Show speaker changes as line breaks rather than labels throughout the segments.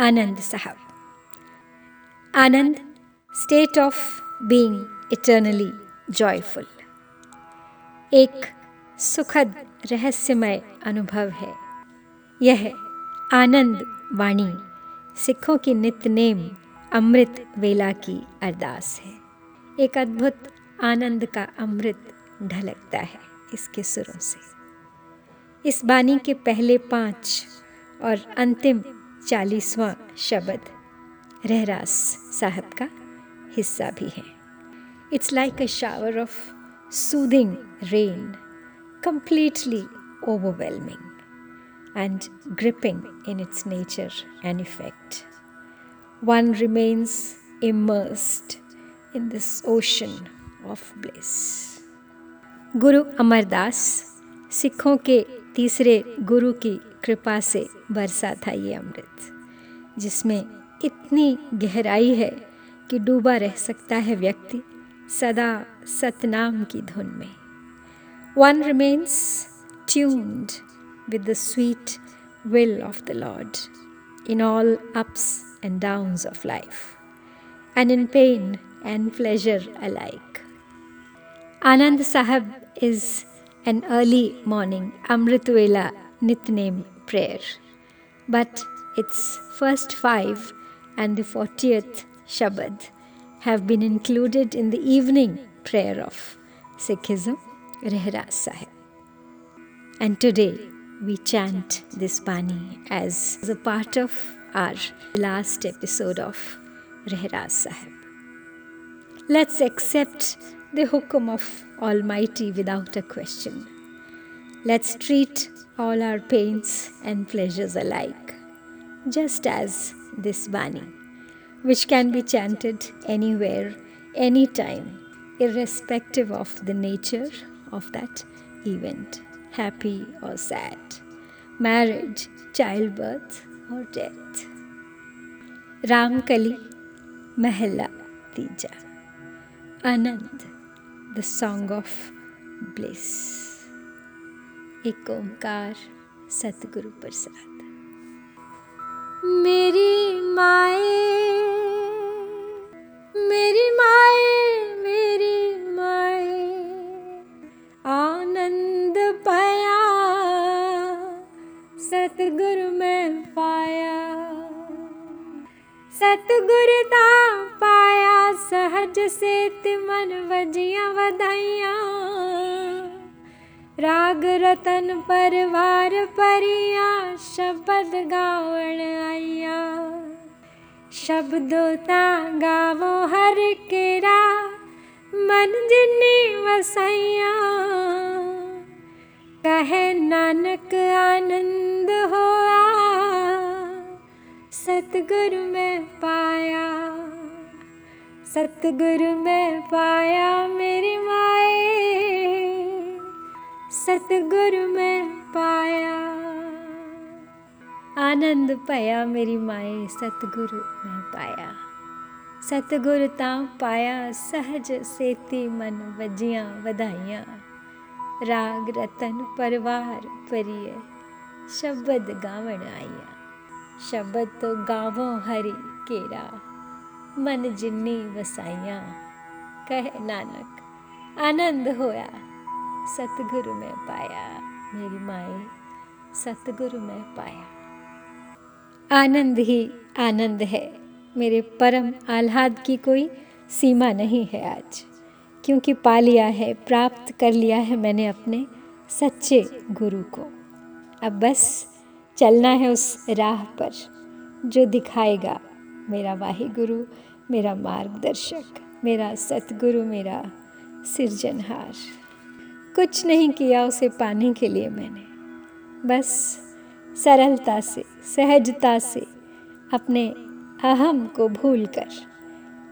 Anand Sahib Anand state of being eternally joyful एक सुखद रहस्यमय अनुभव है। यह आनंद वाणी, सिखों की नित्य नेम अमृत वेला की अरदास है। एक अद्भुत आनंद का अमृत ढलकता है इसके सुरों से। इस बानी के पहले पाँच और अंतिम चालीसवां शब्द। रहरास साहब का हिस्सा भी है। It's like a shower of soothing rain completely overwhelming and gripping in its nature and effect one remains immersed in this ocean of bliss Guru Amardas सिखों के तीसरे गुरु की कृपा से बरसा था ये अमृत, जिसमें इतनी गहराई है कि डूबा रह सकता है व्यक्ति सदा सतनाम की धुन में। One remains tuned with the sweet will of the Lord in all ups and downs of life and in pain and pleasure alike Anand Sahib is an early morning Amritwela Nitnem prayer, but its first five and the 40th Shabad have been included in the evening prayer of Sikhism, Rehras Sahib. And today we chant this Bani as a part of our last episode of Rehras Sahib. Let's accept the hukum of Almighty without a question. Let's treat all our pains and pleasures alike, just as this Bani, which can be chanted anywhere, anytime, irrespective of the nature of that event, happy or sad, marriage, childbirth, or death. Ramkali Mahela Tija. Anand, the song of bliss. एक ओंकार सतगुरु प्रसाद मेरी माए मेरी माए मेरी माए, आनंद पाया, सतगुरु में पाया सतगुरु दा पाया सहज सेत मन वजिया वधाइया। राग रतन परिवार परिया शब्द गावण आइया। शब्दों ता गावो हर केरा, मन जिन्नी वसाइया। कहे नानक आनंद ਸਤਗੁਰ ਮੈਂ ਪਾਇਆ, ਸਤਗੁਰ ਮੈਂ ਪਾਇਆ ਮੇਰੇ ਮਾਏ, ਸਤਗੁਰ ਮੈਂ ਪਾਇਆ। ਆਨੰਦ ਭਇਆ ਮੇਰੀ ਮਾਏ, ਸਤਗੁਰ ਮੈਂ ਪਾਇਆ। ਸਤਗੁਰ ਤਾਂ ਪਾਇਆ, ਸਹਜ ਸੇਤੀ ਮਨ ਵਜੀਆਂ ਵਧਾਈਆਂ। ਰਾਗ ਰਤਨ ਪਰਵਾਰ ਪਰਿਏ ਸ਼ਬਦ ਗਾਵਣ ਆਈਆਂ। शब्द तो गावों हरि केरा। मन जिन्नी वसाइया, कह नानक, आनंद होया। सतगुरु में पाया, मेरी माए, सतगुरु में पाया। आनंद ही आनंद है। मेरे परम आह्लाद की कोई सीमा नहीं है आज। क्योंकि पा लिया है, प्राप्त कर लिया है मैंने अपने सच्चे गुरु को। अब बस चलना है उस राह पर, जो दिखाएगा मेरा वाहि गुरु मेरा मार्गदर्शक, मेरा सतगुरु, मेरा सिरजनहार कुछ नहीं किया उसे पाने के लिए मैंने। बस सरलता से, सहजता से, अपने अहम को भूलकर,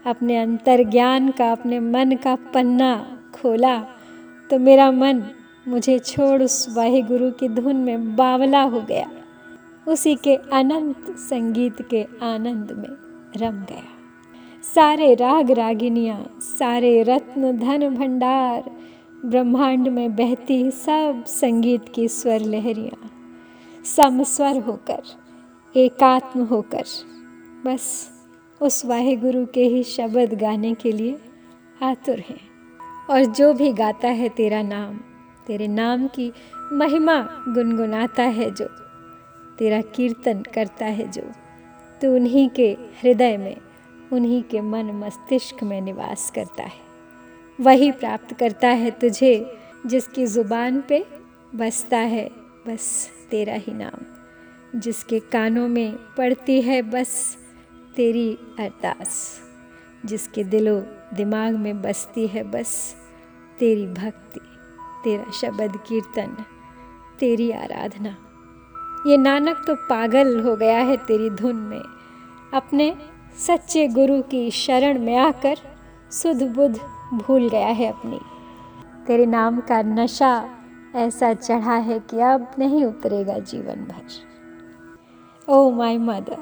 अपने अंतर्ज्ञान का, अपने मन का पन्ना खोला तो मेरा मन, मुझे छोड़ उस वाहिगुरु की धुन में बावला हो गया। उसी के अनंत संगीत के आनंद में रम गया। सारे राग रागिनियाँ, सारे रत्न धन भंडार, ब्रह्मांड में बहती सब संगीत की स्वर लहरियाँ। समस्वर होकर, एकात्म होकर, बस उस वाहे गुरु के ही शब्द गाने के लिए आतुर हैं। और जो भी गाता है तेरा नाम, तेरे नाम की महिमा गुनगुनाता है जो। तेरा कीर्तन करता है जो। तो उन्हीं के हृदय में, उन्हीं के मन मस्तिष्क में निवास करता है। वही प्राप्त करता है तुझे, जिसकी ज़ुबान पे बसता है बस तेरा ही नाम। जिसके कानों में पड़ती है बस तेरी अरदास। जिसके दिलो दिमाग में बसती है बस तेरी भक्ति, तेरा शब्द कीर्तन, तेरी आराधना। ये नानक तो पागल हो गया है तेरी धुन में। अपने सच्चे गुरु की शरण में आकर सुध बुध भूल गया है अपनी। तेरे नाम का नशा ऐसा चढ़ा है कि अब नहीं उतरेगा जीवन भर। O my mother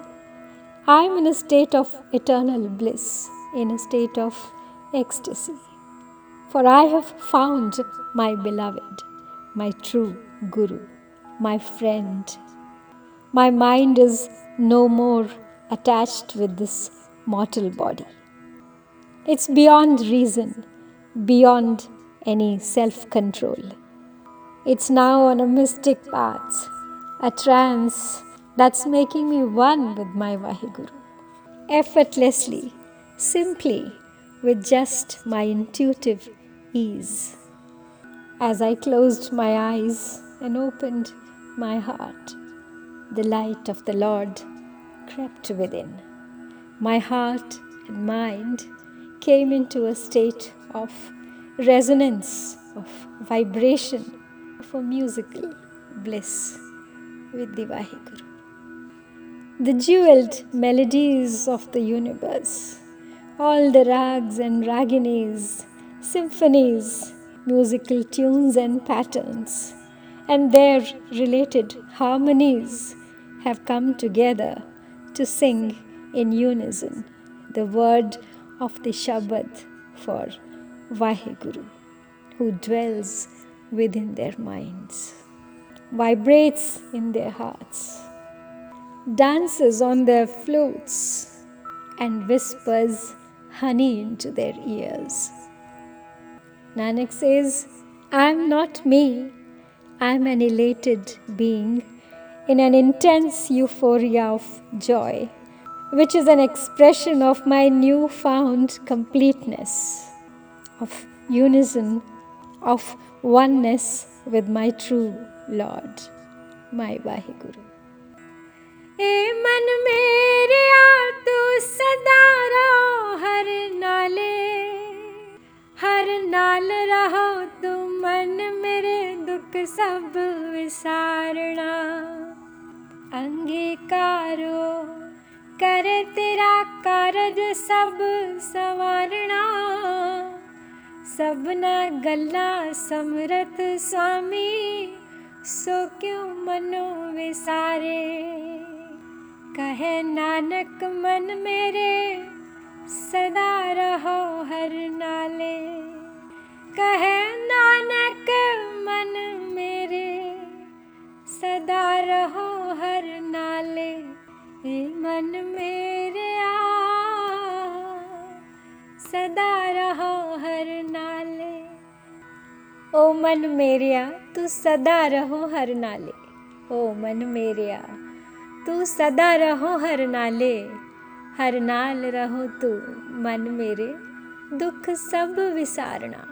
I am in a state of eternal bliss in a state of ecstasy For I have found my beloved, my true Guru, my friend. My mind is no more attached with this mortal body. It's beyond reason, beyond any self control. It's now on a mystic path, a trance that's making me one with my Vaheguru. Effortlessly, simply, with just my intuitive ease. As I closed my eyes and opened my heart, the light of the Lord crept within. My heart and mind came into a state of resonance, of vibration, of a musical bliss with the Vaheguru. The jeweled melodies of the universe, all the rags and raginis, symphonies, musical tunes and patterns, and their related harmonies have come together to sing in unison the word of the Shabad for Vaheguru, who dwells within their minds, vibrates in their hearts, dances on their flutes, and whispers honey into their ears. Nanak says, I am not me, I am an elated being in an intense euphoria of joy, which is an expression of my new-found completeness, of unison, of oneness with my true Lord, my Vaheguru. ए मन मेरे आ तू सदा रहो हर नाले हर तू मन मेरे दुख सब विसारना अंगीकारो करे तेरा कारज सब गल्ला समरथ स्वामी सो मनो विसारे? कहे नानक मन मेरे सदा रहो हर नाले। कहे, नानक मन मेरे, सदा रहो हर नाले, ए मन मेरे आ। सदा रहो हर नाले। ओ मन मेरिया तू सदा रहो हर नाले। ओ मन मेरिया तू सदा रहो हर नाले। हर नाल रहो तू, मन मेरे, दुख सब विसारना।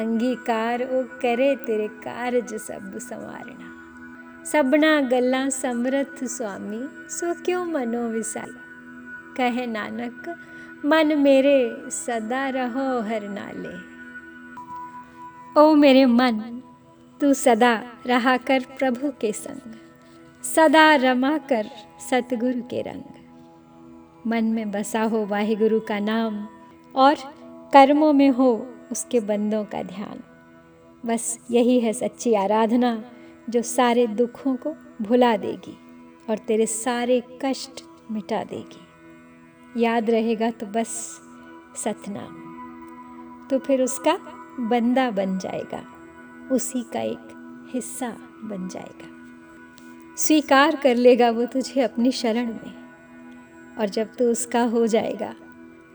अंगीकार ओ करे तेरे कारज सब संवारना। सबना गल्ला समरथ स्वामी, सो क्यों मनो विसार कहे नानक, मन मेरे, सदा रहो हर नाले। ओ मेरे मन, तू सदा रहा कर प्रभु के संग। सदा रमा कर सतगुरु के रंग। मन में बसा हो वाहिगुरु का नाम और कर्मों में हो उसके बंदों का ध्यान। बस यही है सच्ची आराधना जो सारे दुखों को भुला देगी और तेरे सारे कष्ट मिटा देगी। याद रहेगा तो बस सतनाम। तो फिर उसका बंदा बन जाएगा, उसी का एक हिस्सा बन जाएगा। स्वीकार कर लेगा वो तुझे अपनी शरण में। और जब तू उसका हो जाएगा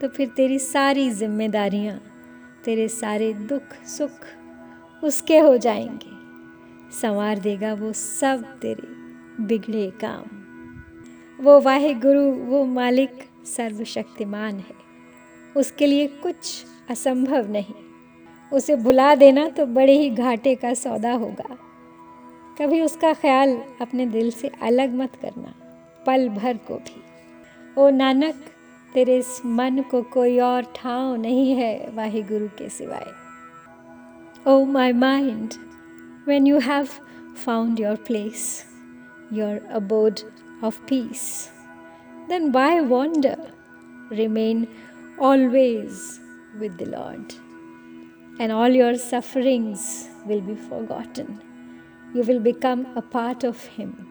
तो फिर तेरी सारी जिम्मेदारियाँ, तेरे सारे दुख, सुख उसके हो जाएँगे। संवार देगा वो सब तेरे बिगड़े काम। वो वाहे गुरु वो मालिक सर्वशक्तिमान है। उसके लिए कुछ असंभव नहीं। उसे भुला देना तो बड़े ही घाटे का सौदा होगा। कभी उसका ख्याल अपने दिल से अलग मत करना, पल भर को भी। ओ नानक तेरे इस मन को कोई और ठाव नहीं है वाहे गुरु के सिवाय O my mind when you have found your place your abode of peace, then why wander? Remain always with the Lord, and all your sufferings will be forgotten. You will become a part of Him.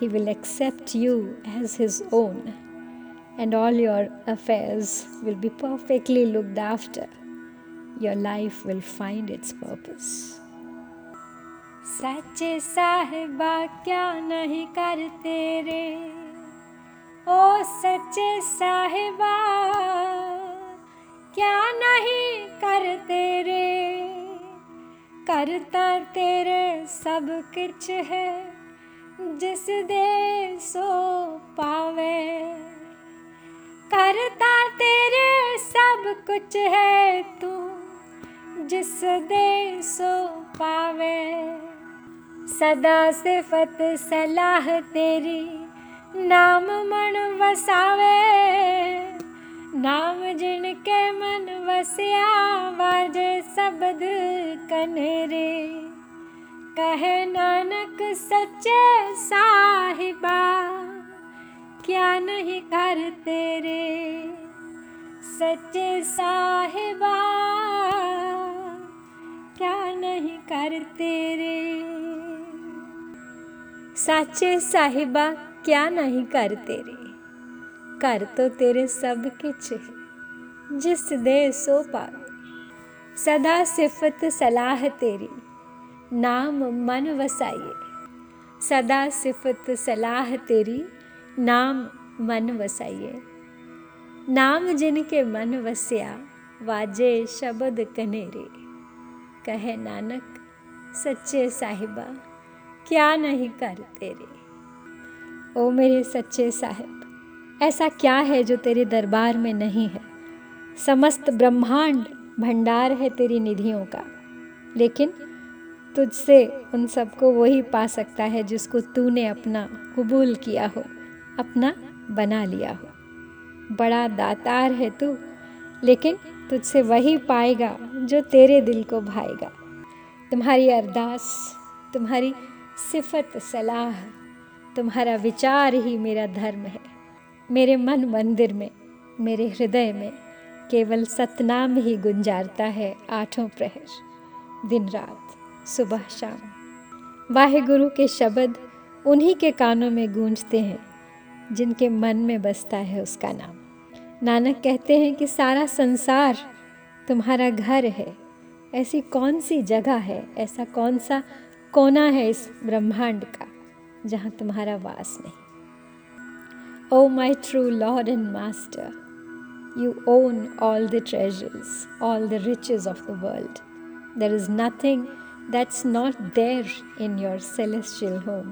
He will accept you as His own, and all your affairs will be perfectly looked after. Your life will find its purpose.
सच्चे साहिबा क्या नहीं करते रे ओ सच्चे साहिबा क्या नहीं करते रे करता तेरे सब कुछ है जिस दे सो पावे करता तेरे सब कुछ है तू, जिस दे सो पावे। सदा सिफत सलाह तेरी नाम मन वसावे। नाम जिनके मन वसिया वाजे सबद कनेरे। कहे नानक सच्चे साहिबा क्या नहीं कर तेरे? सच्चे साहिबा, क्या नहीं कर तेरे?
साचे साहिबा, क्या नहीं कर तेरे? कर तो तेरे सब किच जिस दे सो पावे। सदा सिफत सलाह तेरी, नाम मन वसाइए। सदा सिफत सलाह तेरी नाम मन वसाइए। नाम जिनके मन वस्या, वाजे शब्द कनेरे। कहे नानक, सच्चे साहिबा, क्या नहीं कर तेरे? ओ मेरे सच्चे साहिब, ऐसा क्या है जो तेरे दरबार में नहीं है? समस्त ब्रह्मांड भंडार है तेरी निधियों का। लेकिन तुझसे उन सबको वही पा सकता है जिसको तूने अपना कबूल किया हो। अपना बना लिया हो। बड़ा दातार है तू, लेकिन तुझसे वही पाएगा जो तेरे दिल को भाएगा। तुम्हारी अरदास, तुम्हारी सिफत सलाह, तुम्हारा विचार ही मेरा धर्म है। मेरे मन मंदिर में, मेरे हृदय में केवल सतनाम ही गुंजारता है आठों प्रहर, दिन रात, सुबह शाम। वाहे गुरु के शब्द उन्हीं के कानों में गूंजते हैं। जिनके मन में बसता है उसका नाम। नानक कहते हैं कि सारा संसार तुम्हारा घर है। ऐसी कौन सी जगह है? ऐसा कौन सा कोना है इस ब्रह्मांड का, जहाँ तुम्हारा वास नहीं? O my true Lord and master, you own all the treasures, all the riches of the world. There is nothing that's not there in your celestial home.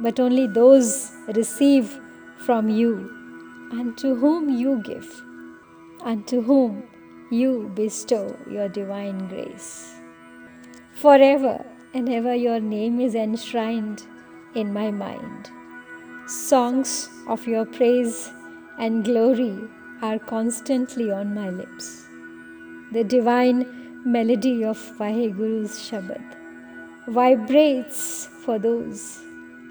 But only those receive from you, and to whom you give, and to whom you bestow your divine grace. Forever and ever your name is enshrined in my mind. Songs of your praise and glory are constantly on my lips. The divine melody of Vaheguru's Shabad vibrates for those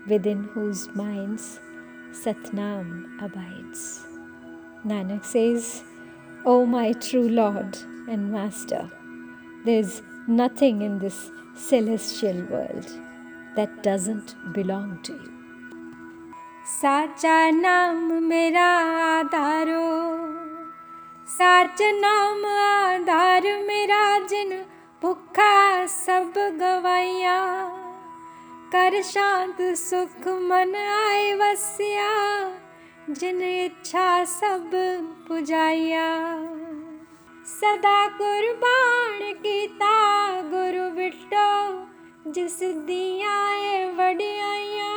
within whose minds Satnam abides. Nanak says, O my true Lord and Master, there is nothing in this celestial world that doesn't belong to you.
સાચા mera મેરા આધારો સાચ નામ આધાર મેરા જન ભૂખા कर शांत सुख मन आए वसिया, जिन इच्छा सब पुजाइया सदा कुर्बान कीता गुरु बिटो जिस दिया वडियाइया।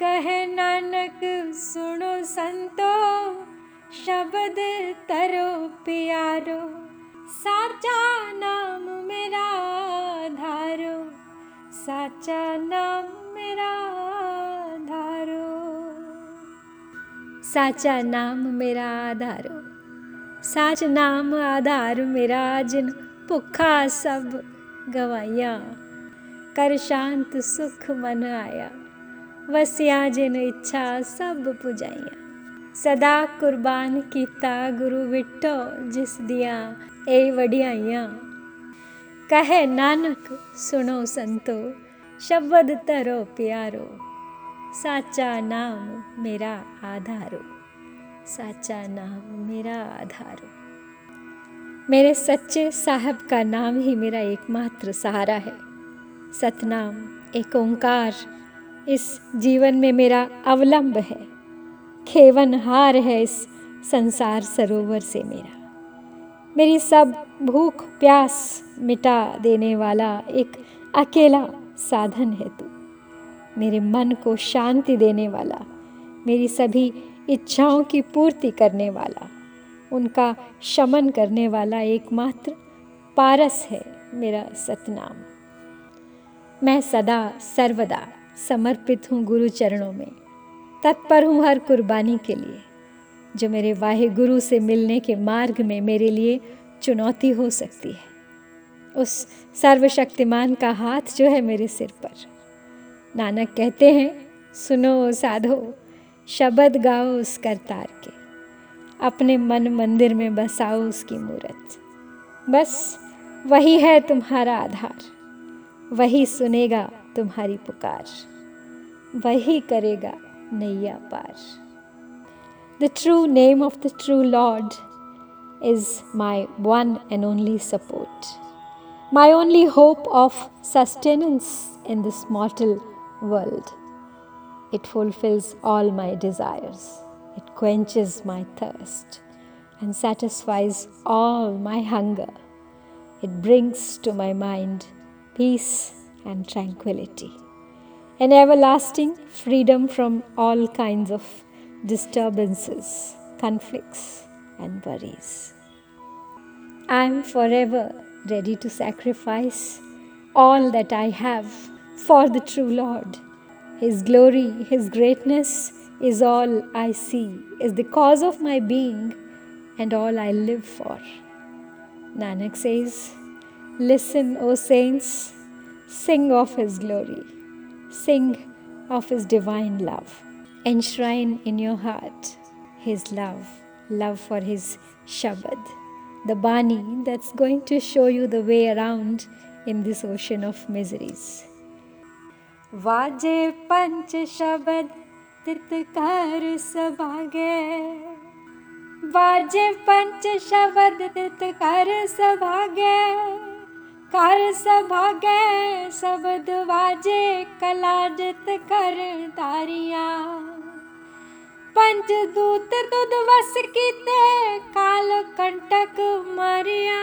कहे नानक, सुनो संतो, शब्द तरो प्यारो, साचा नाम मेरा धारो। સાચા નામ મેરા આધારો
સાચા નામ મેરા આધારો સાચ નામ આધાર મેરા જિન ਭੁੱਖਾ ਸਭ ਗਵਾਇਆ ਕਰ ਸ਼ਾਂਤ ਸੁਖ ਮਨ ਆਇਆ ਵਸਿਆ ਜਿਨ ਇੱਛਾ ਸਭ ਪੁਜਾਈਆ ਸਦਾ ਕੁਰਬਾਨ ਕੀਤਾ ਗੁਰੂ ਵਿਟੋ ਜਿਸ ਦੀਆਂ ਇਹ ਵਡਿਆਈਆਂ कहे, नानक, सुनो संतो, शब्द तरो प्यारो, साचा नाम मेरा आधारो, साचा नाम मेरा आधारो। मेरे सच्चे साहब का नाम ही मेरा एकमात्र सहारा है। सतनाम, एक ओंकार, इस जीवन में मेरा अवलंब है। खेवन हार है इस संसार सरोवर से मेरा। मेरी सब भूख प्यास मिटा देने वाला एक अकेला साधन है तू। मेरे मन को शांति देने वाला, मेरी सभी इच्छाओं की पूर्ति करने वाला, उनका शमन करने वाला एकमात्र पारस है मेरा सतनाम। मैं सदा सर्वदा समर्पित हूँ गुरु चरणों में, तत्पर हूँ हर कुर्बानी के लिए। जो मेरे वाहे गुरु से मिलने के मार्ग में मेरे लिए चुनौती हो सकती है। उस सर्वशक्तिमान का हाथ जो है मेरे सिर पर। नानक कहते हैं, सुनो साधो, शब्द गाओ उस करतार के। अपने मन मंदिर में बसाओ उसकी मूर्त। बस वही है तुम्हारा आधार। वही सुनेगा तुम्हारी पुकार। वही करेगा नैया पार। The true name of the true Lord is my one and only support, my only hope of sustenance in this mortal world. It fulfills all my desires, it quenches my thirst, and satisfies all my hunger. It brings to my mind peace and tranquility, an everlasting freedom from all kinds of disturbances, conflicts, and worries. I am forever ready to sacrifice all that I have for the true Lord. His glory, His greatness is all I see, is the cause of my being and all I live for. Nanak says, Listen, O saints, sing of His glory, sing of His divine love Enshrine in your heart His love, love for His Shabad, the Bani that's going to show you the way around in this ocean of miseries.
वाजे पंच शब्द तितकार सभागे वाजे पंच शब्द तितकार सभागे कर सभागे शब्द वाजे कला जित कर तारिया ਪੰਜ ਦੂਤ ਦੁੱਧ ਵਸ ਕੀਤੇ, ਕਾਲ ਕੰਟਕ ਮਰਿਆ।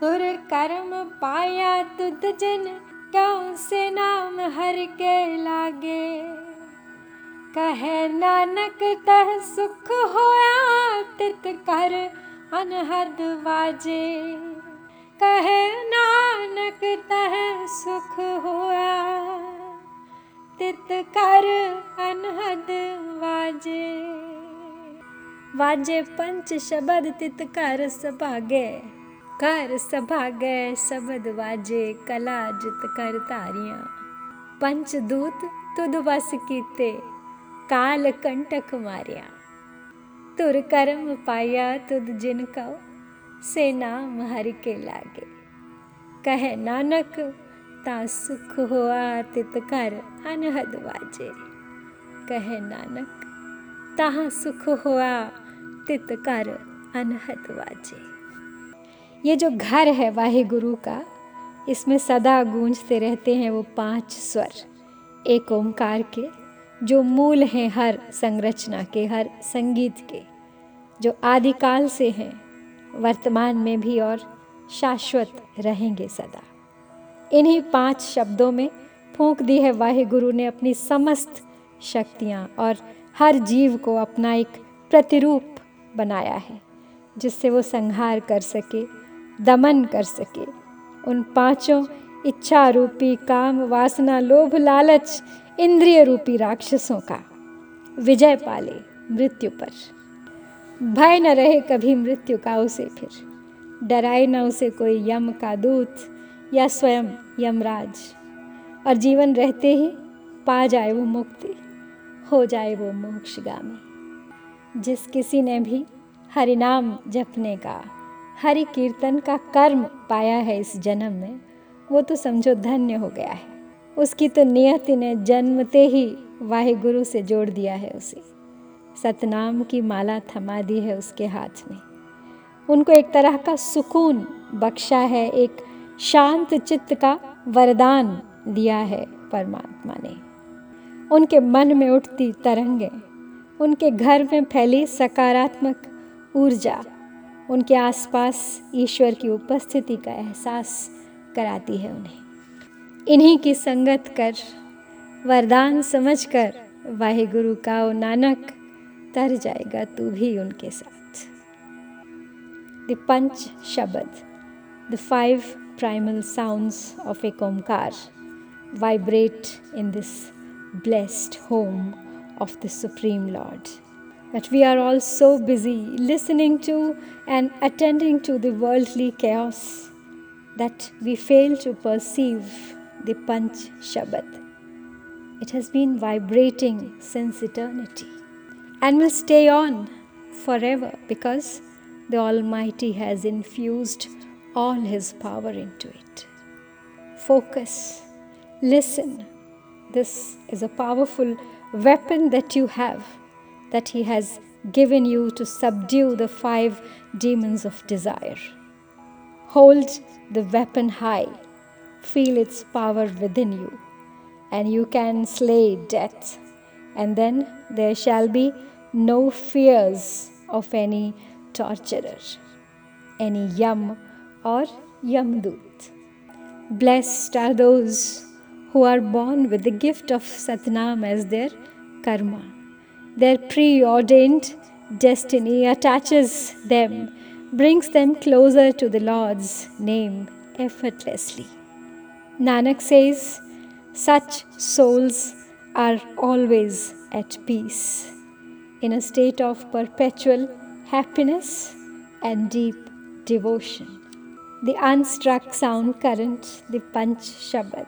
ਤੁਰ ਕਰਮ ਪਾਇਆ ਤੁਧ ਜਨ, ਕਉ ਸੇ ਨਾਮ ਹਰ ਕੇ ਲਾਗੇ? ਕਹੇ ਨਾਨਕ ਤਹ ਸੁਖ ਹੋਇਆ, ਤਿਤ ਕਰ ਅਨਹਦ ਵਾਜੇ। ਕਹੇ ਨਾਨਕ ਤਹ ਸੁਖ ਹੋਇਆ। तित कर, अनहद वाजे।
वाजे पंच शब्द तित कर सभागे। कर सभागे शब्द वाजे, कला जित कर तारियाँ। पंच दूत तुद वस कीते, काल कंटक मारिया। तुर कर्म पाया तुद जिन कौ, से नाम हर के लागे। कहे नानक ता सुख हुआ तित कर अनहद वाजे। कहे नानक, तहाँ सुख हुआ तित कर अनहद वाजे। ये जो घर है वाहे गुरु का, इसमें सदा गूंजते रहते हैं वो पाँच स्वर। एक ओंकार के, जो मूल हैं हर संरचना के, हर संगीत के। जो आदिकाल से हैं, वर्तमान में भी और शाश्वत रहेंगे सदा। इन्हीं पाँच शब्दों में फूंक दी है वाहे गुरु ने अपनी समस्त शक्तियाँ और हर जीव को अपना एक प्रतिरूप बनाया है, जिससे वो संहार कर सके, दमन कर सके। उन पाँचों इच्छा रूपी काम, वासना, लोभ, लालच इंद्रिय रूपी राक्षसों का विजय पाले मृत्यु पर। भय न रहे कभी मृत्यु का उसे फिर। डराए न उसे कोई यम का दूत या स्वयं यमराज। और जीवन रहते ही पा जाए वो मुक्ति, हो जाए वो मोक्षगामी। जिस किसी ने भी हरिनाम जपने का, हरि कीर्तन का कर्म पाया है इस जन्म में, वो तो समझो धन्य हो गया है। उसकी तो नियति ने जन्मते ही वाहे गुरु से जोड़ दिया है उसे। सतनाम की माला थमा दी है उसके हाथ में। उनको एक तरह का सुकून बख्शा है, एक शांत चित्त का वरदान दिया है परमात्मा ने। उनके मन में उठती तरंगे, उनके घर में फैली सकारात्मक ऊर्जा, उनके आसपास ईश्वर की उपस्थिति का एहसास कराती है उन्हें। इन्हीं की संगत कर, वरदान समझकर वाहे गुरु का ओ नानक, तर जाएगा तू भी उनके साथ। The panch shabad, the five primal sounds of a Omkar vibrate in this blessed home of the Supreme Lord. But we are all so busy listening to and attending to the worldly chaos that we fail to perceive the Panch Shabad. It has been vibrating since eternity and will stay on forever because the Almighty has infused all His power into it. Focus, listen. This is a powerful weapon that you have, that He has given you to subdue the five demons of desire. Hold the weapon high, feel its power within you, and you can slay death. And then there shall be no fears of any torturer, any yam or Yamdut. Blessed are those who are born with the gift of Satnam as their karma. Their preordained destiny attaches them, brings them closer to the Lord's name effortlessly. Nanak says, such souls are always at peace, in a state of perpetual happiness and deep devotion the unstruck sound current, the Panch Shabad,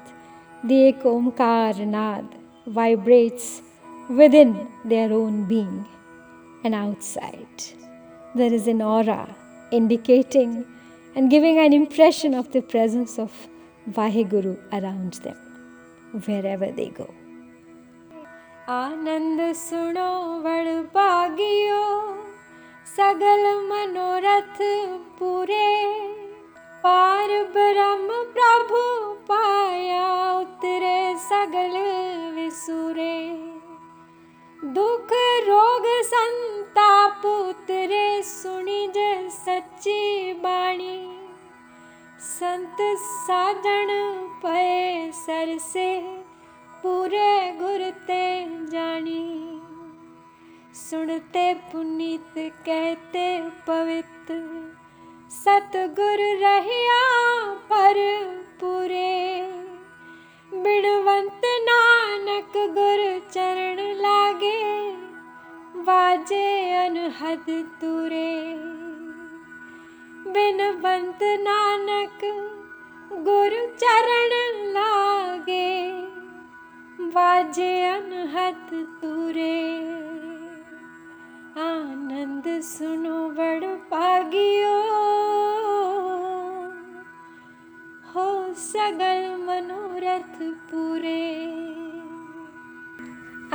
the Ek Omkar Nad vibrates within their own being and outside. There is an aura indicating and giving an impression of the presence of Vaheguru around them, wherever they go.
Anand सुनो वड़ भागियो सगल मनोरथ पूरे पार ब्रह्म प्रभु पाया उतरे सगल विसुरे। दुख रोग संताप उतरे सुनी ज सच्ची बाणी। संत साजन पे सर से पूरे घुरते जानी सुनते पुनीत कहते पवित्र सतगुर रहिया पर पूरे। बिणवंत नानक गुर चरण लागे वाजे अनहद तुरे। बिनवंत नानक गुर चरण लागे वाजे अनहद तुरे आनंद सुनो बड़ पागियो। हो सगल मनोरथ पूरे।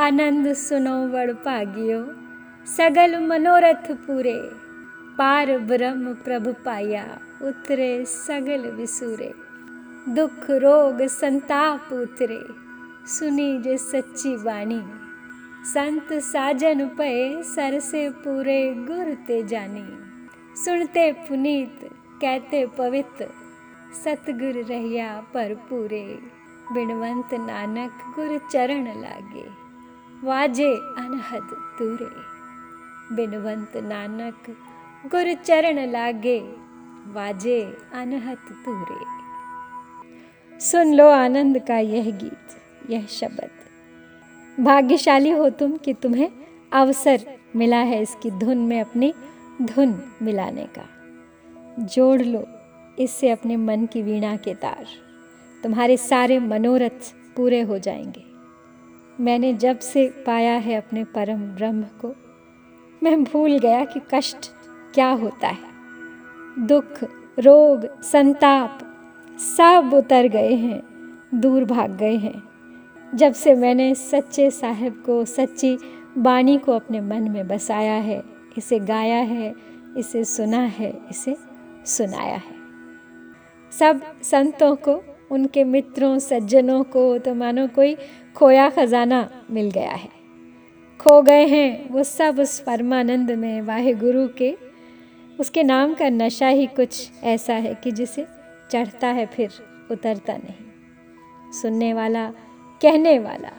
आनंद सुनो, वड़ पागियो। सगल मनोरथ पूरे। पार ब्रह्म प्रभु पाया, उतरे सगल विसूरे। दुख रोग संताप उतरे। सुनी जे सच्ची बाणी संत साजन पे सर से पूरे गुर ते जानी सुनते पुनीत, कहते पवित्र सतगुर रहिया पर पूरे। बिणवंत नानक गुर चरण लागे। वाजे अनहद तूरे बिनवंत नानक गुर चरण लागे। वाजे अनहत तूरे सुन लो आनंद का यह गीत, यह शब्द। भाग्यशाली हो तुम कि तुम्हें अवसर मिला है इसकी धुन में अपनी धुन मिलाने का। जोड़ लो इससे अपने मन की वीणा के तार। तुम्हारे सारे मनोरथ पूरे हो जाएँगे। मैंने जब से पाया है अपने परम ब्रह्म को, मैं भूल गया कि कष्ट क्या होता है। दुख, रोग, संताप सब उतर गए हैं, दूर भाग गए हैं। जब से मैंने सच्चे साहिब को, सच्ची बाणी को अपने मन में बसाया है, इसे गाया है, इसे सुना है, इसे सुनाया है। सब संतों को, उनके मित्रों, सज्जनों को तो मानो कोई खोया खजाना मिल गया है। खो गए हैं वो सब उस परमानंद में वाहे गुरु के। उसके नाम का नशा ही कुछ ऐसा है कि जिसे चढ़ता है फिर उतरता नहीं। सुनने वाला कहने वाला।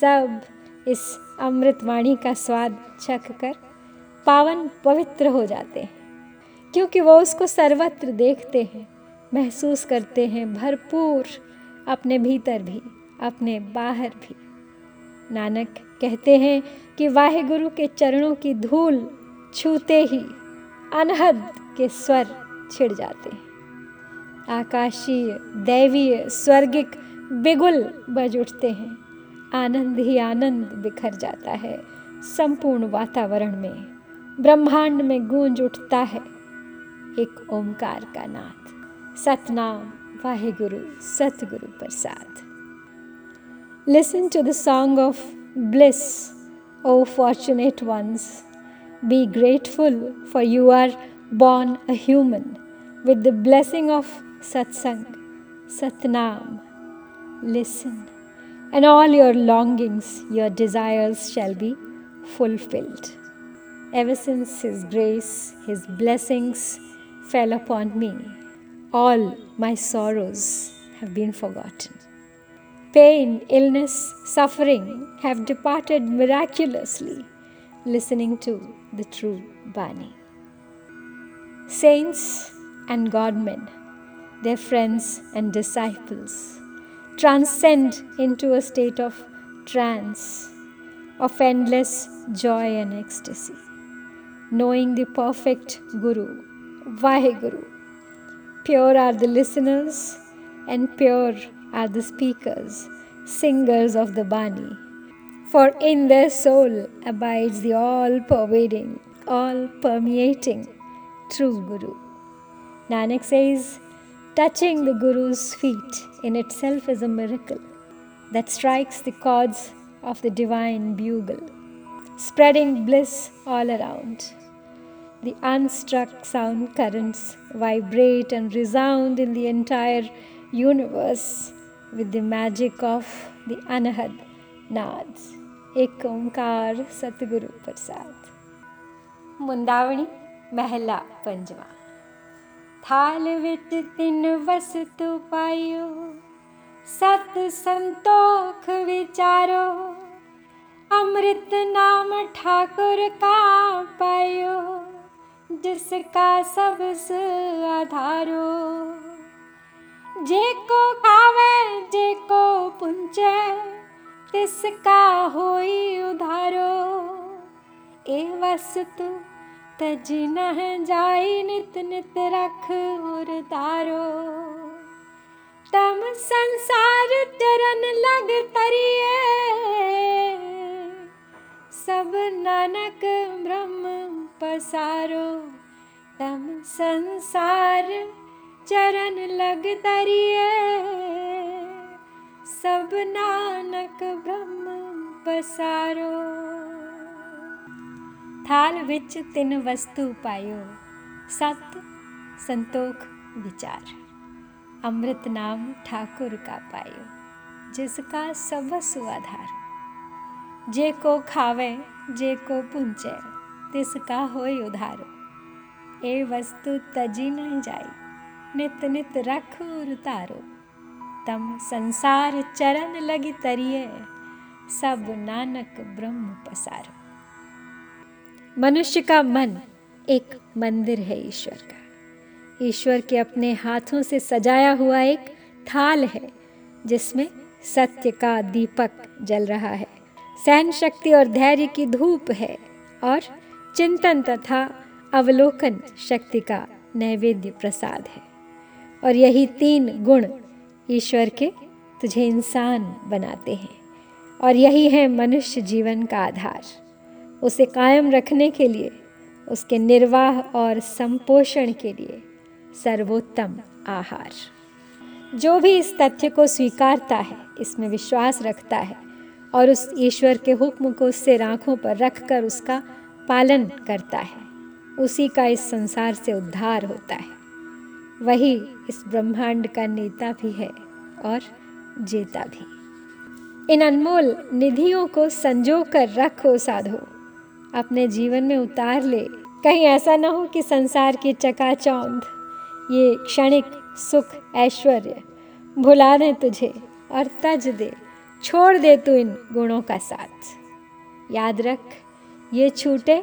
सब इस अमृतवाणी का स्वाद चख कर पावन पवित्र हो जाते हैं, क्योंकि वो उसको सर्वत्र देखते हैं, महसूस करते हैं भरपूर अपने भीतर भी, अपने बाहर भी। नानक कहते हैं कि वाहे गुरु के चरणों की धूल छूते ही अनहद के स्वर छिड़ जाते हैं। आकाशीय दैवीय स्वर्गिक बिगुल बज उठते हैं। आनंद ही आनंद बिखर जाता है संपूर्ण वातावरण में। ब्रह्मांड में गूंज उठता है एक ओंकार का नाद सतनाम वाहेगुरु सतगुरु प्रसाद। Listen to the song of bliss O fortunate ones be grateful for you are born a human with the blessing of satsang, satnam. Listen, and all your longings, your desires shall be fulfilled. Ever since His grace, His blessings, fell upon me, all my sorrows have been forgotten. Pain, illness, suffering have departed miraculously listening to the true Bani. Saints and Godmen, their friends and disciples, transcend into a state of trance, of endless joy and ecstasy, knowing the perfect Guru Vaheguru. Pure are the listeners and pure are the speakers, singers of the Bani. For in their soul abides the all pervading, all permeating true Guru. Nanak says, Touching the Guru's feet in itself is a miracle that strikes the chords of the divine bugle, spreading bliss all around. The unstruck sound currents vibrate and resound in the entire universe with the magic of the Anahad Nads. Ek Satguru Prasad. Mundavani Mahela Panjama. ਥਾਲ ਵਿੱਚ ਤਿੰਨ ਵਸਤੂ ਪਾਇਓ। ਸਤ ਸੰਤੋਖ ਵਿਚਾਰੋ, ਅੰਮ੍ਰਿਤ ਨਾਮ ਠਾਕੁਰ ਕਾ ਪਾਇਓ, ਜਿਸ ਕਾ ਸਭ ਆਧਾਰੋ। ਜੇ ਕੋ ਖਾਵੇ, ਜੇ ਕੋ ਪੁੰਚੇ, ਤਿਸ ਕਾ ਹੋਈ ਉਧਾਰੋ। ਇਹ ਵਸਤੂ तज न जाई नित नित रख और तारो। तम संसार चरण लग तरिए सब नानक ब्रह्म पसारो। तम संसार चरण लग तरिए सब नानक ब्रह्म पसारो। ਥਾਲ ਵਿੱਚ ਤਿੰਨ ਵਸਤੂ ਪਾਇਓ। ਸਤ ਸੰਤੋਖ ਵਿਚਾਰ। ਅੰਮ੍ਰਿਤ ਨਾਮ ਠਾਕੁਰ ਕਾ ਪਾਇਓ, ਜਿਸ ਕਾ ਸਭ ਸੁਆਧਾਰ। ਜੇ ਕੋ ਖਾਵੇ, ਜੇ ਕੋ ਪੁੰਚੇ, ਤਿਸ ਕਾ ਹੋਇ ਉਧਾਰ। ਇਹ ਵਸਤੂ ਤਜੀ ਨਹੀਂ ਜਾਈ, ਨਿਤ ਨਿਤ ਰਖ ਉਰਤਾਰੋ ਤਮ ਸੰਸਾਰ ਚਰਨ ਲਗੀ ਤਰੀਏ ਸਭ ਨਾਨਕ ਬ੍ਰਹਮ ਪਸਾਰੋ। मनुष्य का मन एक मंदिर है ईश्वर का। ईश्वर के अपने हाथों से सजाया हुआ एक थाल है, जिसमें सत्य का दीपक जल रहा है। सहन शक्ति और धैर्य की धूप है और चिंतन तथा अवलोकन शक्ति का नैवेद्य प्रसाद है। और यही तीन गुण ईश्वर के तुझे इंसान बनाते हैं। और यही है मनुष्य जीवन का आधार। उसे कायम रखने के लिए, उसके निर्वाह और संपोषण के लिए सर्वोत्तम आहार। जो भी इस तथ्य को स्वीकारता है, इसमें विश्वास रखता है और उस ईश्वर के हुक्म को उससे आँखों पर रखकर उसका पालन करता है। उसी का इस संसार से उद्धार होता है। वही इस ब्रह्मांड का नेता भी है और जेता भी। इन अनमोल निधियों को संजो कर रखो साधो। अपने जीवन में उतार ले। कहीं ऐसा ना हो कि संसार की चकाचौंध, ये क्षणिक सुख, ऐश्वर्य भुला दे तुझे और तज दे, छोड़ दे तू इन गुणों का साथ। याद रख, ये छूटे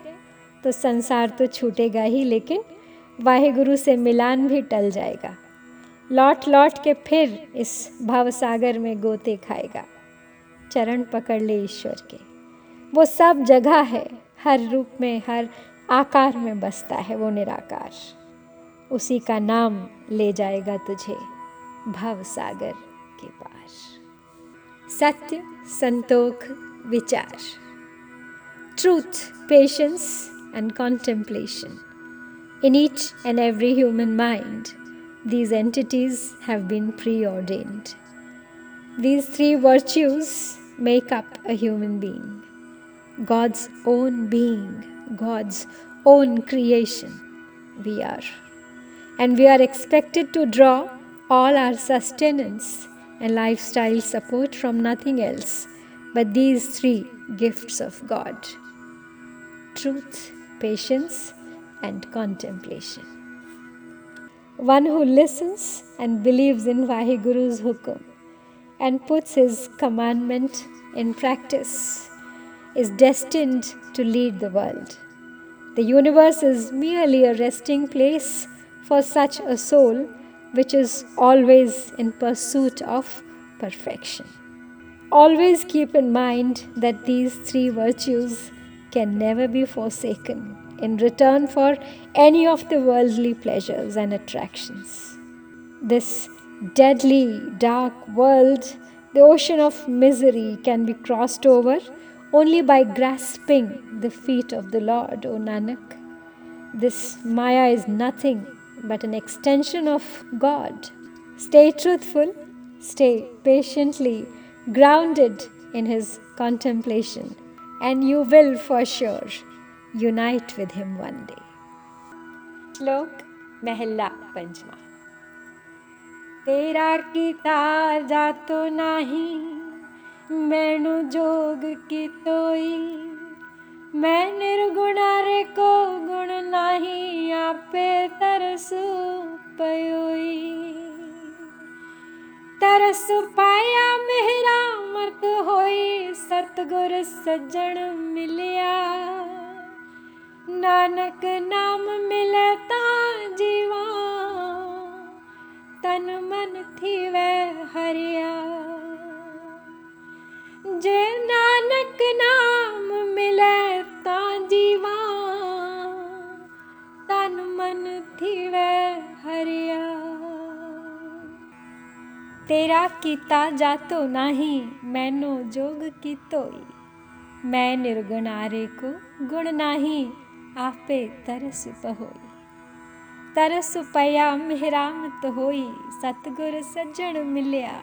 तो संसार तो छूटेगा ही, लेकिन वाहे गुरु से मिलान भी टल जाएगा। लौट लौट के फिर इस भव सागर में गोते खाएगा। चरण पकड़ ले ईश्वर के। वो सब जगह है हर रूप में, हर आकार में बसता है वो निराकार। उसी का नाम ले जाएगा तुझे भव सागर के पास सत्य, संतोख, विचार। Truth patience and contemplation in each and every human mind these entities have been preordained these three virtues make up a human being God's own being, God's own creation. We are. And we are expected to draw all our sustenance and lifestyle support from nothing else but these three gifts of God truth, patience, and contemplation. One who listens and believes in Vahiguru's hukum and puts his commandment in practice is destined to lead the world. The universe is merely a resting place for such a soul which is always in pursuit of perfection. Always keep in mind that these three virtues can never be forsaken in return for any of the worldly pleasures and attractions. This deadly, dark world, the ocean of misery, can be crossed over only by grasping the feet of the Lord, O Nanak. This Maya is nothing but an extension of God. Stay truthful, stay patiently grounded in His contemplation, and you will for sure unite with Him one day. श्लोक महला पंचमा
तेरा कीता जातो नाही ਮੈਨੂੰ ਜੋਗ ਕੀ ਤੋਈ ਮੈਂ ਨਿਰਗੁਣਾ ਰੇ ਕੋ ਗੁਣ ਨਹੀਂ ਆਪੇ ਤਰਸ ਪਈ ਤਰਸ ਪਾਇਆ ਮਹਿਰਾ ਮਰਤ ਹੋਈ, ਸਤਗੁਰ ਸੱਜਣ ਮਿਲਿਆ। ਨਾਨਕ ਨਾਮ ਮਿਲੇ ਤਾਂ ਜੀਵਾ, ਤਨ ਮਨ ਥੀਵੇ ਹਰਿਆ। ਜੇ ਨਾਨਕ ਨਾਮ ਮਿਲੇ ਤਾਂ ਜੀਵਾ। ਤਨ ਮਨ ਥੀਵੇ
ਹਰਿਆ। ਤੇਰਾ ਕੀਤਾ ਜਾਤੋ ਨਹੀਂ, ਮੈਨੂੰ ਜੋਗ ਕੀਤੋਈ। ਮੈਂ ਨਿਰਗੁਣਾਰੇ ਕੋ ਗੁਣ ਨਹੀਂ, ਆਪੇ ਤਰਸ ਪਹੋਈ। ਤਰਸ ਪਿਆ ਮਹਿਰਾਮਤ ਹੋਈ, ਸਤਗੁਰ ਸੱਜਣ ਮਿਲਿਆ।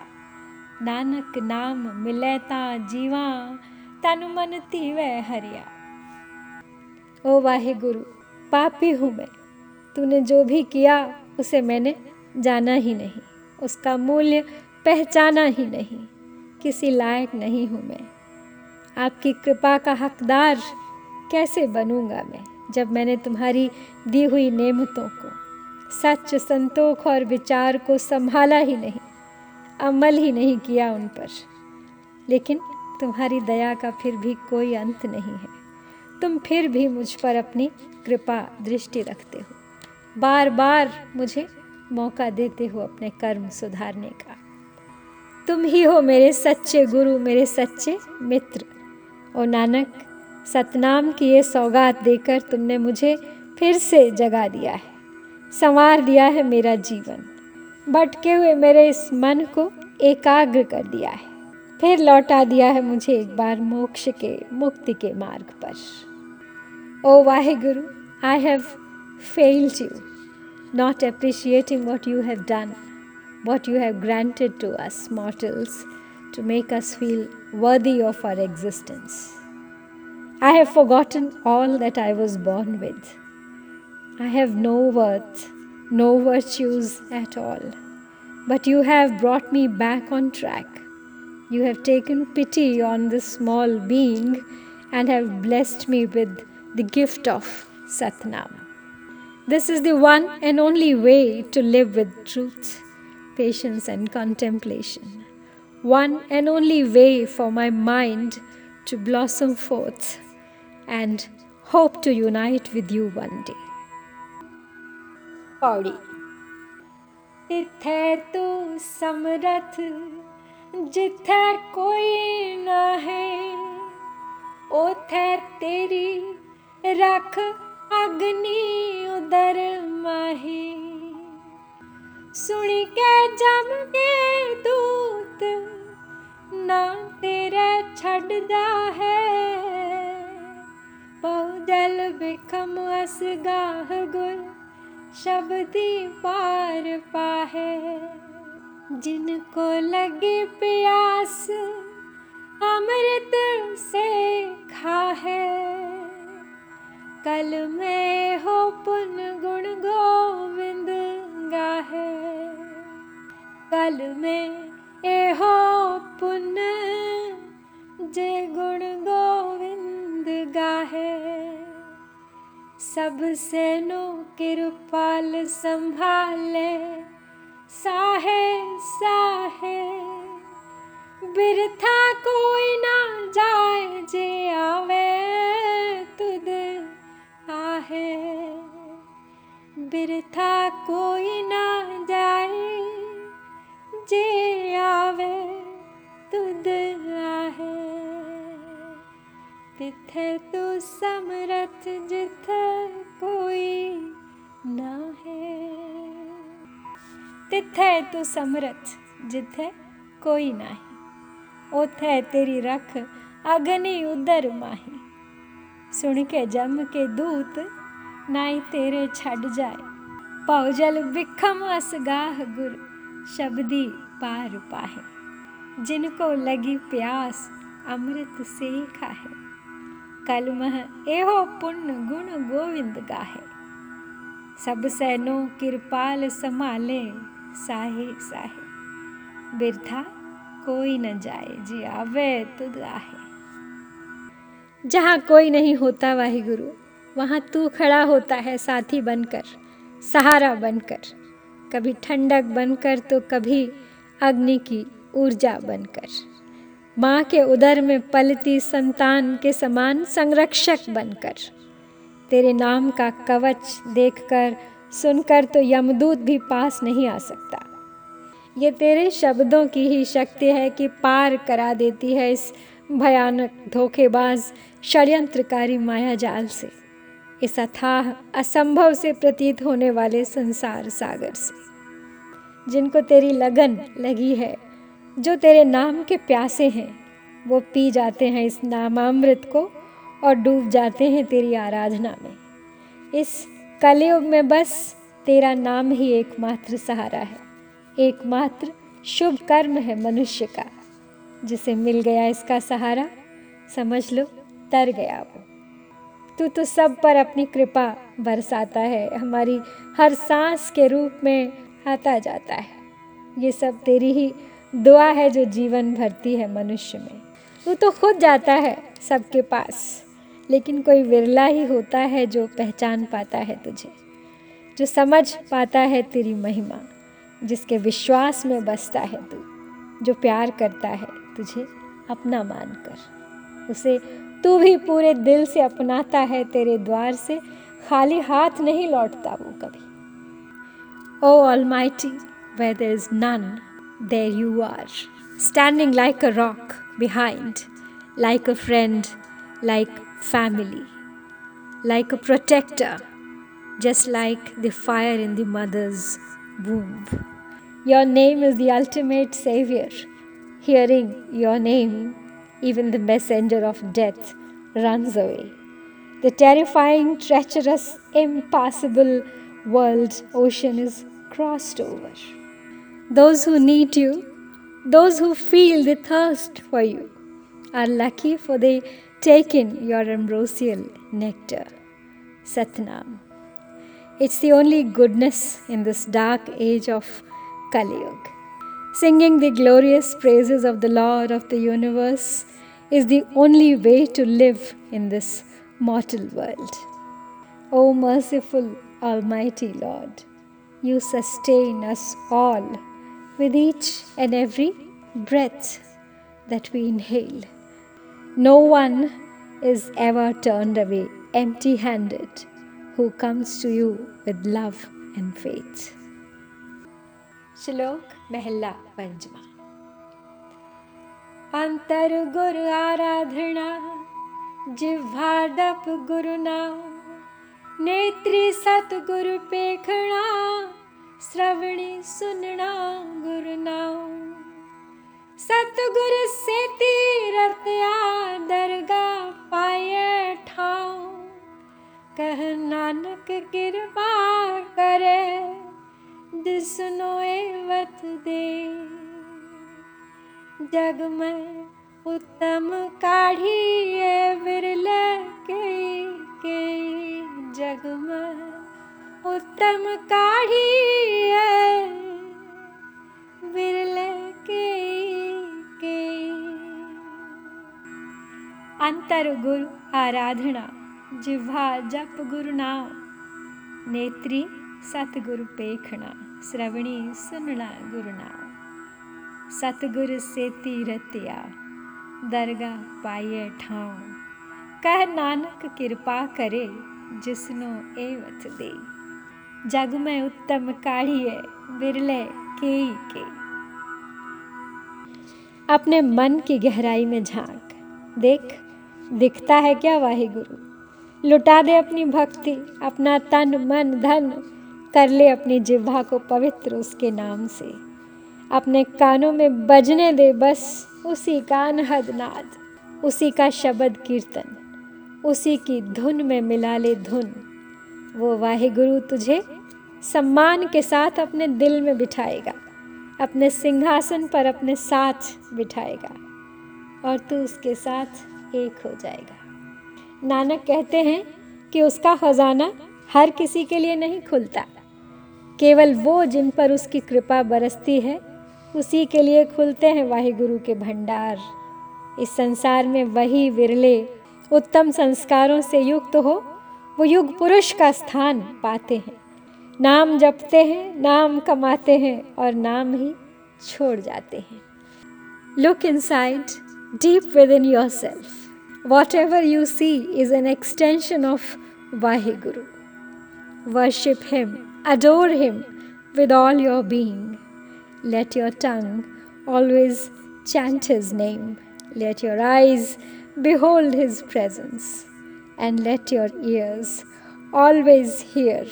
नानक नाम मिले ता जीवा, तन मन तीवे हरिया। ओ वाहे गुरु पापी हूँ मैं। तूने जो भी किया, उसे मैंने जाना ही नहीं। उसका मूल्य पहचाना ही नहीं। किसी लायक नहीं हूँ मैं। आपकी कृपा का हकदार कैसे बनूँगा मैं, जब मैंने तुम्हारी दी हुई नेमतों को सच संतोख और विचार को संभाला ही नहीं। अमल ही नहीं किया उन पर। लेकिन तुम्हारी दया का फिर भी कोई अंत नहीं है। तुम फिर भी मुझ पर अपनी कृपा दृष्टि रखते हो। बार बार मुझे मौका देते हो अपने कर्म सुधारने का। तुम ही हो मेरे सच्चे गुरु, मेरे सच्चे मित्र। ओ नानक, सतनाम की ये सौगात देकर तुमने मुझे फिर से जगा दिया है। संवार दिया है मेरा जीवन। भटके हुए मेरे इस मन को एकाग्र कर दिया है। फिर लौटा दिया है मुझे एक बार मोक्ष के, मुक्ति के मार्ग पर। O Waheguru I have failed you not appreciating what you have done what you have granted to us mortals to make us feel worthy of our existence I have forgotten all that I was born with I have no worth no virtues at all. But you have brought me back on track. You have taken pity on this small being and have blessed me with the gift of Satnam. This is the one and only way to live with truth, patience, and contemplation. One and only way for my mind to blossom forth and hope to unite with you one day.
पौड़ी। इथे तू समरथ, जिथे कोई न है, ओथे तेरी रख अग्नि उदर माही। सुनी के जम के दूत, ना तेरे छड़ जा है। बहुजल बिखम अस गाह गुर शब्दी पार पाहे। जिनको लगी प्यास, अमृत से खा है। कल में हो पुन गुण गोविंद गाहे। कल में ए हो पुन जे गुण गोविंद गाहे। सबसे नो कृपाल संभाले। साहे साहे। बिरथा कोई ना जाए जे आवे, तुद आहे। बिरथा कोई ना जाए जे आवे, तुद आहे। तिथे तू समरथ, जिथे कोई ना है।
तिथे तू समरथ, जिथे कोई नाही। ओथे तेरी रख, अग्नि उदर माही। सुन के जम के दूत, नाई तेरे छड़ जाए। पौजल बिखम अस गाह गुर, शब्दी पार पाहे। जिनको लगी प्यास, अमृत से खाहे। कल मह एहो पुण्य गुण गोविंद गाहे। सब सैनो कृपाल संभाले, साहे साहे। बिरथा कोई न जाए, जी आवे तुद आहे जहाँ कोई नहीं होता वाहे गुरु वहाँ तू खड़ा होता है साथी बनकर, सहारा बनकर। कभी ठंडक बनकर तो कभी अग्नि की ऊर्जा बनकर। माँ के उदर में पलती संतान के समान संरक्षक बनकर। तेरे नाम का कवच देखकर, सुनकर तो यमदूत भी पास नहीं आ सकता। ये तेरे शब्दों की ही शक्ति है कि पार करा देती है इस भयानक धोखेबाज, षड्यंत्रकारी माया जाल से। इस अथाह, असंभव से प्रतीत होने वाले संसार सागर से। जिनको तेरी लगन लगी है जो तेरे नाम के प्यासे हैं, वो पी जाते हैं इस नामामृत को और डूब जाते हैं तेरी आराधना में। इस कलयुग में बस तेरा नाम ही एकमात्र सहारा है। एकमात्र शुभ कर्म है मनुष्य का। जिसे मिल गया इसका सहारा, समझ लो, तर गया वो। तू तो सब पर अपनी कृपा बरसाता है, हमारी हर सांस के रूप में आता जाता है। ये सब तेरी ही दुआ है जो जीवन भरती है मनुष्य में। वो तो खुद जाता है सबके पास लेकिन कोई विरला ही होता है जो पहचान पाता है तुझे जो समझ पाता है तेरी महिमा जिसके विश्वास में बसता है तू जो प्यार करता है तुझे अपना मानकर। उसे तू भी पूरे दिल से अपनाता है तेरे द्वार से खाली हाथ नहीं लौटता वो कभी। O Almighty where there is none, there you are, standing like a rock behind, like a friend, like family, like a protector, just like the fire in the mother's womb. Your name is the ultimate savior. Hearing your name, even the messenger of death runs away. The terrifying, treacherous, impassable world ocean is crossed over. Those who need you, those who feel the thirst for you, are lucky for they take in your ambrosial nectar. Satnam. It's the only goodness in this dark age of Kali Yuga. Singing the glorious praises of the Lord of the universe is the only way to live in this mortal world. O merciful, Almighty Lord, you sustain us all with each and every breath that we inhale. No one is ever turned away empty handed who comes to you with love and faith. श्लोक महला पंचमा अंतर गुरु आराधना जिह्वादप गुरु नाम नेत्री सतगुरु पेखणा श्रवणी सुनना गुरु नाम सतगुरु से तीरत्या दरगा पाए ठाव कह नानक कृपा करे जिसनो एवत दे। जग में उत्तम काढ़ी बिरल के के। जग में उत्तम काढ़ी अंतर गुरु आराधना, जिह्वा जप गुरु नाम। नेत्री, सतगुरु पेखना, श्रवणी सुनना गुरु नाम। सतगुरु से तीरतिया दरगाह पाइए ठाव कह नानक कृपा करे, जिसनो एवत दे। जग में उत्तम काढ़िए बिरले के के। अपने मन की गहराई में झाँक। देख दिखता है क्या वाहे गुरु लुटा दे अपनी भक्ति, अपना तन, मन, धन, कर ले अपनी जिह्वा को पवित्र उसके नाम से। अपने कानों में बजने दे बस उसी का अनहद नाद उसी का शब्द कीर्तन, उसी की धुन में मिला ले धुन। वो वाहे गुरु तुझे सम्मान के साथ अपने दिल में बिठाएगा, अपने सिंहासन पर अपने साथ बिठाएगा और तू उसके साथ एक हो जाएगा। नानक कहते हैं कि उसका खजाना हर किसी के लिए नहीं खुलता। केवल वो जिन पर उसकी कृपा बरसती है, उसी के लिए खुलते हैं वाहिगुरु के भंडार। इस संसार में वही विरले, उत्तम संस्कारों से युक्त हो, वो युग पुरुष का स्थान पाते हैं। नाम जपते हैं, नाम कमाते हैं और नाम ही छोड़ जाते हैं। Look in deep within yourself. Whatever you see is an extension of Vaheguru. Worship Him, adore Him with all your being. Let your tongue always chant His name. Let your eyes behold His presence. And let your ears always hear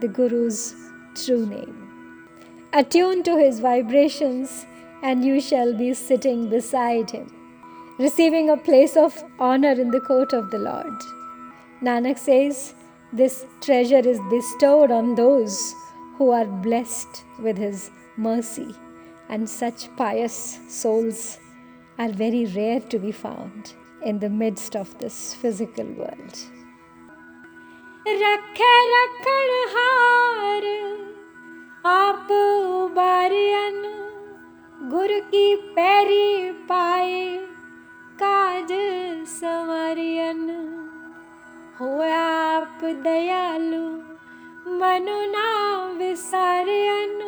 the Guru's true name. Attune to His vibrations and you shall be sitting beside him, receiving a place of honor in the court of the Lord. Nanak says, This treasure is bestowed on those who are blessed with his mercy, and such pious souls are very rare to be found in the midst of this physical world.
रखे रखण हार आप उबारियन ਗੁਰ ਕੀ ਪੈਰੀ ਪਾਏ, ਕਾਜ ਸਵਰਿਅਨ ਹੋਇਆ ਆਪ ਦਇਆਲੂ, ਮਨੁ ਨਾ ਵਿਸਾਰਿਅਨ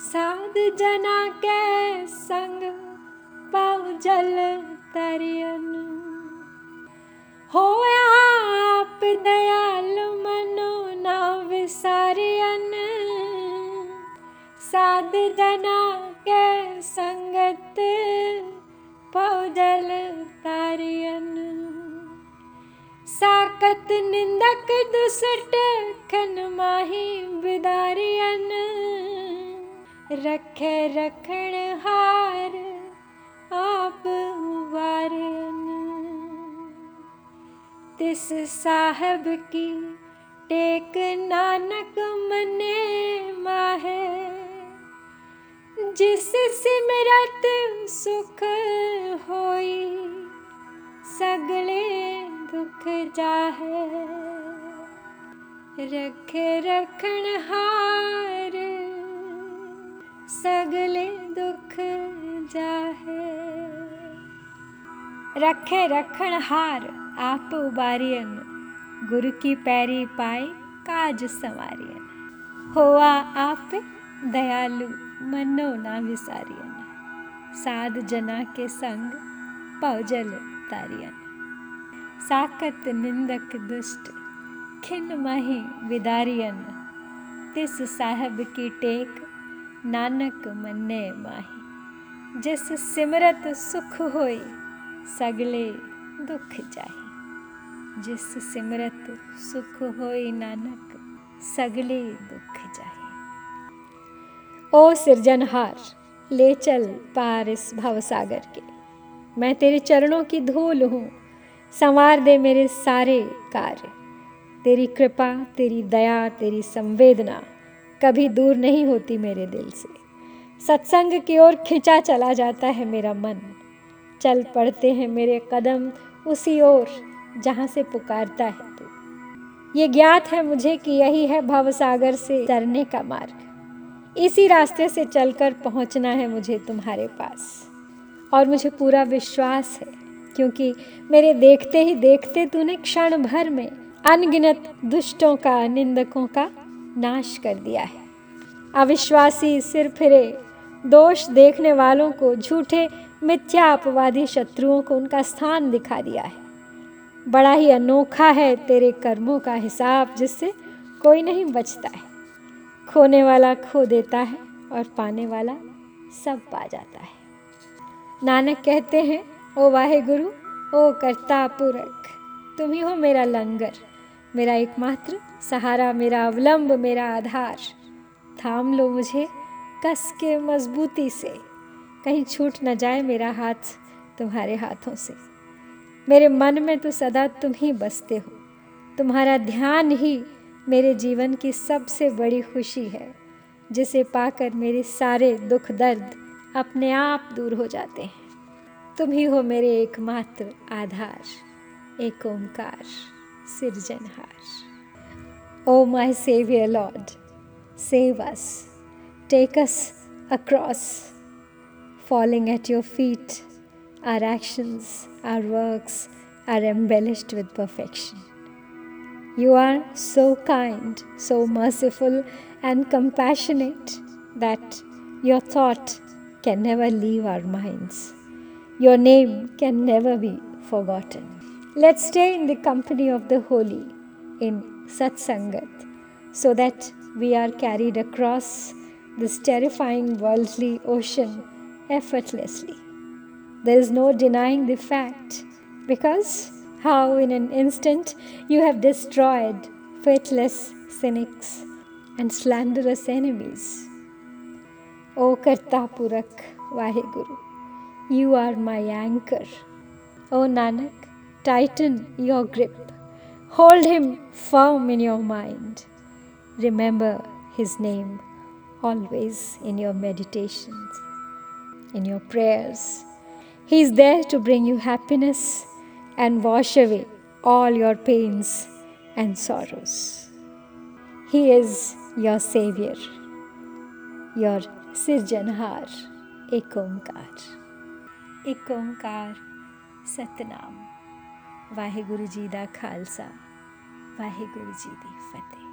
ਸਾਧ ਜਨਾ ਕੈ ਸੰਗ, ਪਉ ਜਲ ਤਰਿਅਨ ਹੋਇਆ ਆਪ ਦਇਆਲੂ, ਮਨੁ ਨਾ ਵਿਸਾਰਿਅਨ ਸਾਧ ਜਨਾ ਜਗਤ ਪੌਜਲ ਤਾਰਿਅਨ ਸਾਕਤ ਨਿੰਦਕ ਦੁਸਟ ਖਨ ਮਾਹੀ ਵਿਦਾਰਿਅਨ ਰਖੇ ਰਖਣ ਹਾਰ ਆਪ ਵਾਰਨ ਤਿਸ ਸਾਹਿਬ ਕੀ ਟੇਕ ਨਾਨਕ ਮਨੇ ਮਾਹੇ जिस सिमरत सुख होई, सगले दुख जाहे। रखे रखण हार, सगले दुख जाहे। रखे रखण हार, आप उबारियन, गुरु की पैरी पाए, काज संवारियन। होआ आप दयालु। मनो ना विसारियन। साध जना के संग पौजल तारियन। साकत निंदक दुष्ट, खिन मही विदारियन। तिस साहब की टेक नानक मन्ने माही। जिस सिमरत सुख होई, सगले दुख जाही। जिस सिमरत सुख होई नानक, सगले दुख जाही।
ओ सिरजनहार ले चल पार इस भवसागर के। मैं तेरे चरणों की धूल हूँ, संवार दे मेरे सारे कार्य। तेरी कृपा, तेरी दया, तेरी संवेदना कभी दूर नहीं होती मेरे दिल से। सत्संग की ओर खिंचा चला जाता है मेरा मन। चल पड़ते हैं मेरे कदम उसी ओर जहाँ से पुकारता है तू। ये ज्ञात है मुझे कि यही है भवसागर से तरने का मार्ग। इसी रास्ते से चलकर पहुँचना है मुझे तुम्हारे पास। और मुझे पूरा विश्वास है, क्योंकि मेरे देखते ही देखते तूने क्षण भर में अनगिनत दुष्टों का, निंदकों का नाश कर दिया है। अविश्वासी सिर फिरे, दोष देखने वालों को, झूठे मिथ्या अपवादी शत्रुओं को उनका स्थान दिखा दिया है। बड़ा ही अनोखा है तेरे कर्मों का हिसाब, जिससे कोई नहीं बचता है। खोने वाला खो देता है और पाने वाला सब पा जाता है। नानक कहते हैं, ओ वाहे गुरु ओ करता पुरख तुम ही हो मेरा लंगर, मेरा एकमात्र सहारा, मेरा अवलंब, मेरा आधार। थाम लो मुझे कस के मजबूती से, कहीं छूट न जाए मेरा हाथ तुम्हारे हाथों से। मेरे मन में तो सदा तुम ही बसते हो, तुम्हारा ध्यान ही मेरे जीवन की सबसे बड़ी खुशी है, जिसे पाकर मेरे सारे दुख दर्द अपने आप दूर हो जाते हैं। तुम ही हो मेरे एकमात्र आधार, Ek Onkar सिरजनहार O my saviour Lord, save us, take us across. falling at your feet our actions our works are embellished with perfection. You are so kind, so merciful, and compassionate that your thought can never leave our minds. Your name can never be forgotten. Let's stay in the company of the holy in Satsangat so that we are carried across this terrifying worldly ocean effortlessly. There is no denying the fact because how in an instant you have destroyed faithless cynics and slanderous enemies. O Kartapurak Vaheguru, you are my anchor. O Nanak, tighten your grip. Hold him firm in your mind. Remember his name always in your meditations, in your prayers. He is there to bring you happiness and wash away all your pains and sorrows. He is your Savior, your Sirjanhar, Ekomkar. Ekomkar Satnam. Waheguru ji the khalsa, Waheguru ji the Fateh